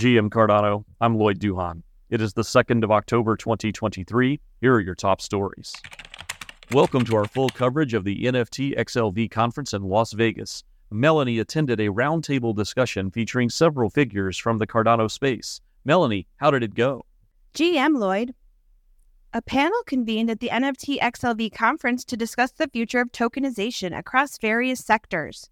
GM Cardano, I'm Lloyd Duhan. It is the 2nd of October 2023. Here are your top stories. Welcome to our full coverage of the NFT XLV conference in Las Vegas. Melanie attended a roundtable discussion featuring several figures from the Cardano space. Melanie, how did it go? GM Lloyd. A panel convened at the NFT XLV conference to discuss the future of tokenization across various sectors.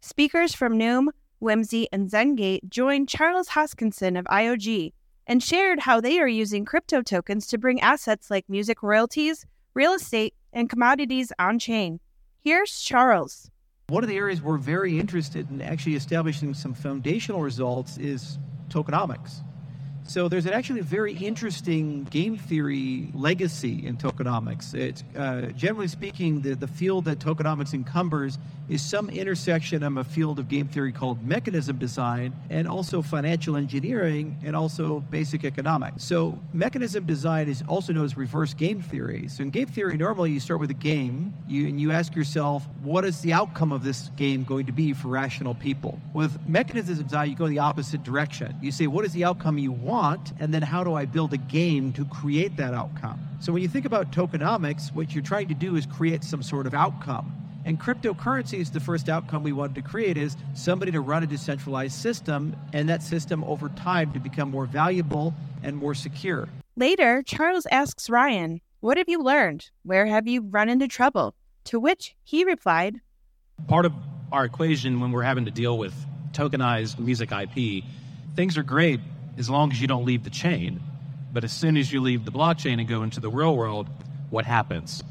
Speakers from Newm, Wimsy, and Zengate joined Charles Hoskinson of IOG and shared how they are using crypto tokens to bring assets like music royalties, real estate, and commodities on chain. Here's Charles. One of the areas we're very interested in actually establishing some foundational results is tokenomics. So there's actually a very interesting game theory legacy in tokenomics. Uh, generally speaking, the, the field that tokenomics encumbers is some intersection of a field of game theory called mechanism design and also financial engineering and also basic economics. So mechanism design is also known as reverse game theory. So in game theory, normally you start with a game you, and you ask yourself, what is the outcome of this game going to be for rational people? With mechanism design, you go the opposite direction. You say, what is the outcome you want? Want, and then how do I build a game to create that outcome? So when you think about tokenomics, what you're trying to do is create some sort of outcome. And cryptocurrency is the first outcome we wanted to create is somebody to run a decentralized system and that system over time to become more valuable and more secure. Later, Charles asks Ryan, What have you learned? Where have you run into trouble? To which he replied, Part of our equation when we're having to deal with tokenized music IP, things are great as long as you don't leave the chain. But as soon as you leave the blockchain and go into the real world, what happens?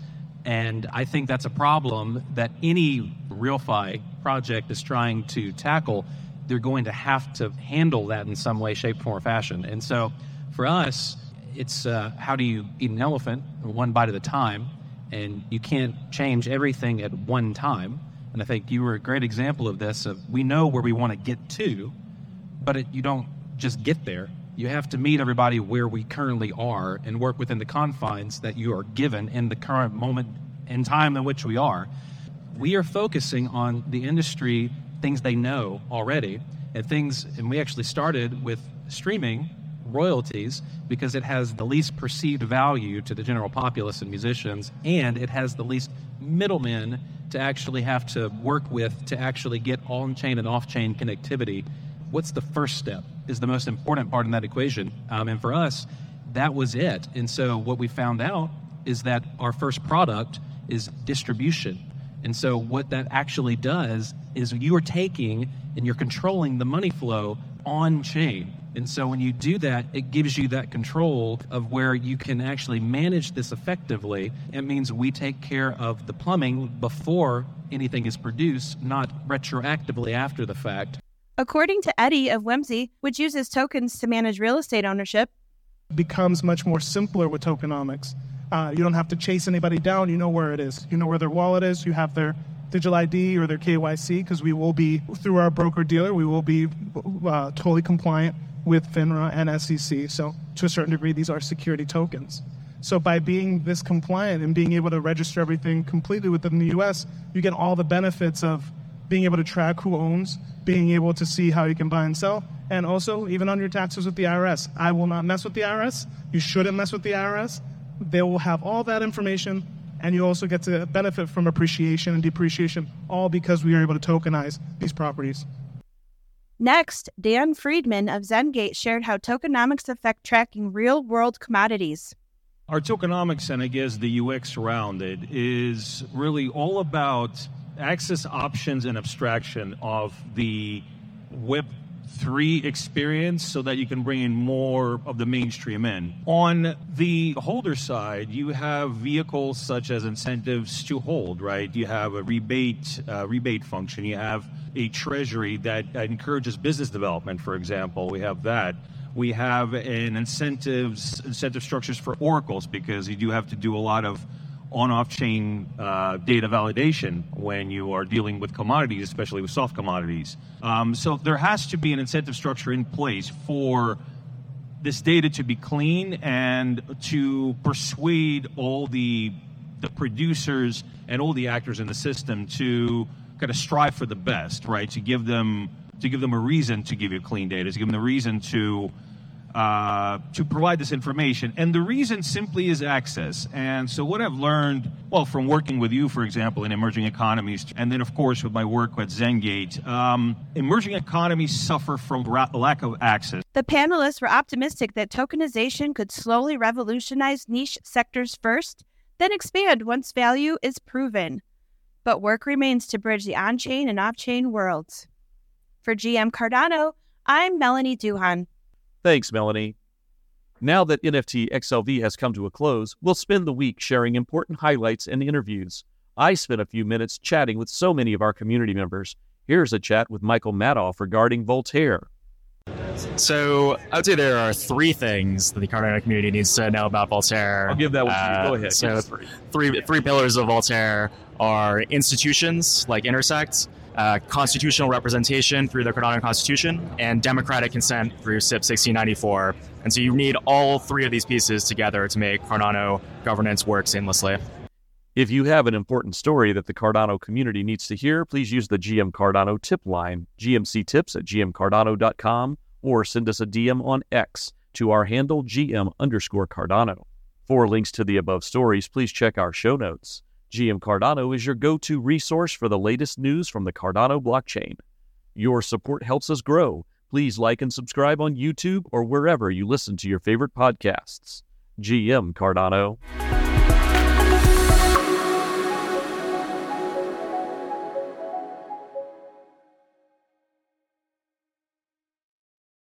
And I think that's a problem that any RealFi project is trying to tackle. They're going to have to handle that in some way, shape, form, or fashion. And so for us, it's uh, how do you eat an elephant one bite at a time? And you can't change everything at one time. And I think you were a great example of this. Of we know where we want to get to, but it, you don't just get there. You have to meet everybody where we currently are and work within the confines that you are given in the current moment in time in which we are. We are focusing on the industry, things they know already, and things, and we actually started with streaming royalties because it has the least perceived value to the general populace and musicians, and it has the least middlemen to actually have to work with to actually get on chain and off chain connectivity what's the first step is the most important part in that equation. Um, and for us, that was it. And so what we found out is that our first product is distribution. And so what that actually does is you are taking and you're controlling the money flow on chain. And so when you do that, it gives you that control of where you can actually manage this effectively. It means we take care of the plumbing before anything is produced, not retroactively after the fact. According to Eddie of Wimsy, which uses tokens to manage real estate ownership, becomes much more simpler with tokenomics. Uh, you don't have to chase anybody down. You know where it is. You know where their wallet is. You have their digital ID or their KYC because we will be, through our broker dealer, we will be uh, totally compliant with FINRA and SEC. So, to a certain degree, these are security tokens. So, by being this compliant and being able to register everything completely within the US, you get all the benefits of being able to track who owns, being able to see how you can buy and sell, and also even on your taxes with the IRS. I will not mess with the IRS. You shouldn't mess with the IRS. They will have all that information, and you also get to benefit from appreciation and depreciation, all because we are able to tokenize these properties. Next, Dan Friedman of Zengate shared how tokenomics affect tracking real world commodities. Our tokenomics, and I guess the UX around it, is really all about access options and abstraction of the Web 3 experience so that you can bring in more of the mainstream in. On the holder side, you have vehicles such as incentives to hold, right? You have a rebate uh, rebate function. You have a treasury that encourages business development, for example. We have that. We have an incentives incentive structures for oracles because you do have to do a lot of on-off chain uh, data validation when you are dealing with commodities, especially with soft commodities. Um, so there has to be an incentive structure in place for this data to be clean and to persuade all the the producers and all the actors in the system to kind of strive for the best, right? To give them to give them a reason to give you clean data, to give them the reason to uh, to provide this information. And the reason simply is access. And so, what I've learned, well, from working with you, for example, in emerging economies, and then, of course, with my work at Zengate, um, emerging economies suffer from ra- lack of access. The panelists were optimistic that tokenization could slowly revolutionize niche sectors first, then expand once value is proven. But work remains to bridge the on chain and off chain worlds. For GM Cardano, I'm Melanie Duhan. Thanks, Melanie. Now that NFT XLV has come to a close, we'll spend the week sharing important highlights and interviews. I spent a few minutes chatting with so many of our community members. Here's a chat with Michael Madoff regarding Voltaire. So I would say there are three things that the Cardano community needs to know about Voltaire. I'll give that one to you. Go Uh, ahead. So three. three three pillars of Voltaire are institutions like Intersect, uh, constitutional representation through the Cardano Constitution, and democratic consent through CIP 1694. And so you need all three of these pieces together to make Cardano governance work seamlessly. If you have an important story that the Cardano community needs to hear, please use the GM Cardano tip line, gmctips at gmcardano.com, or send us a DM on X to our handle GM underscore Cardano. For links to the above stories, please check our show notes. GM Cardano is your go to resource for the latest news from the Cardano blockchain. Your support helps us grow. Please like and subscribe on YouTube or wherever you listen to your favorite podcasts. GM Cardano.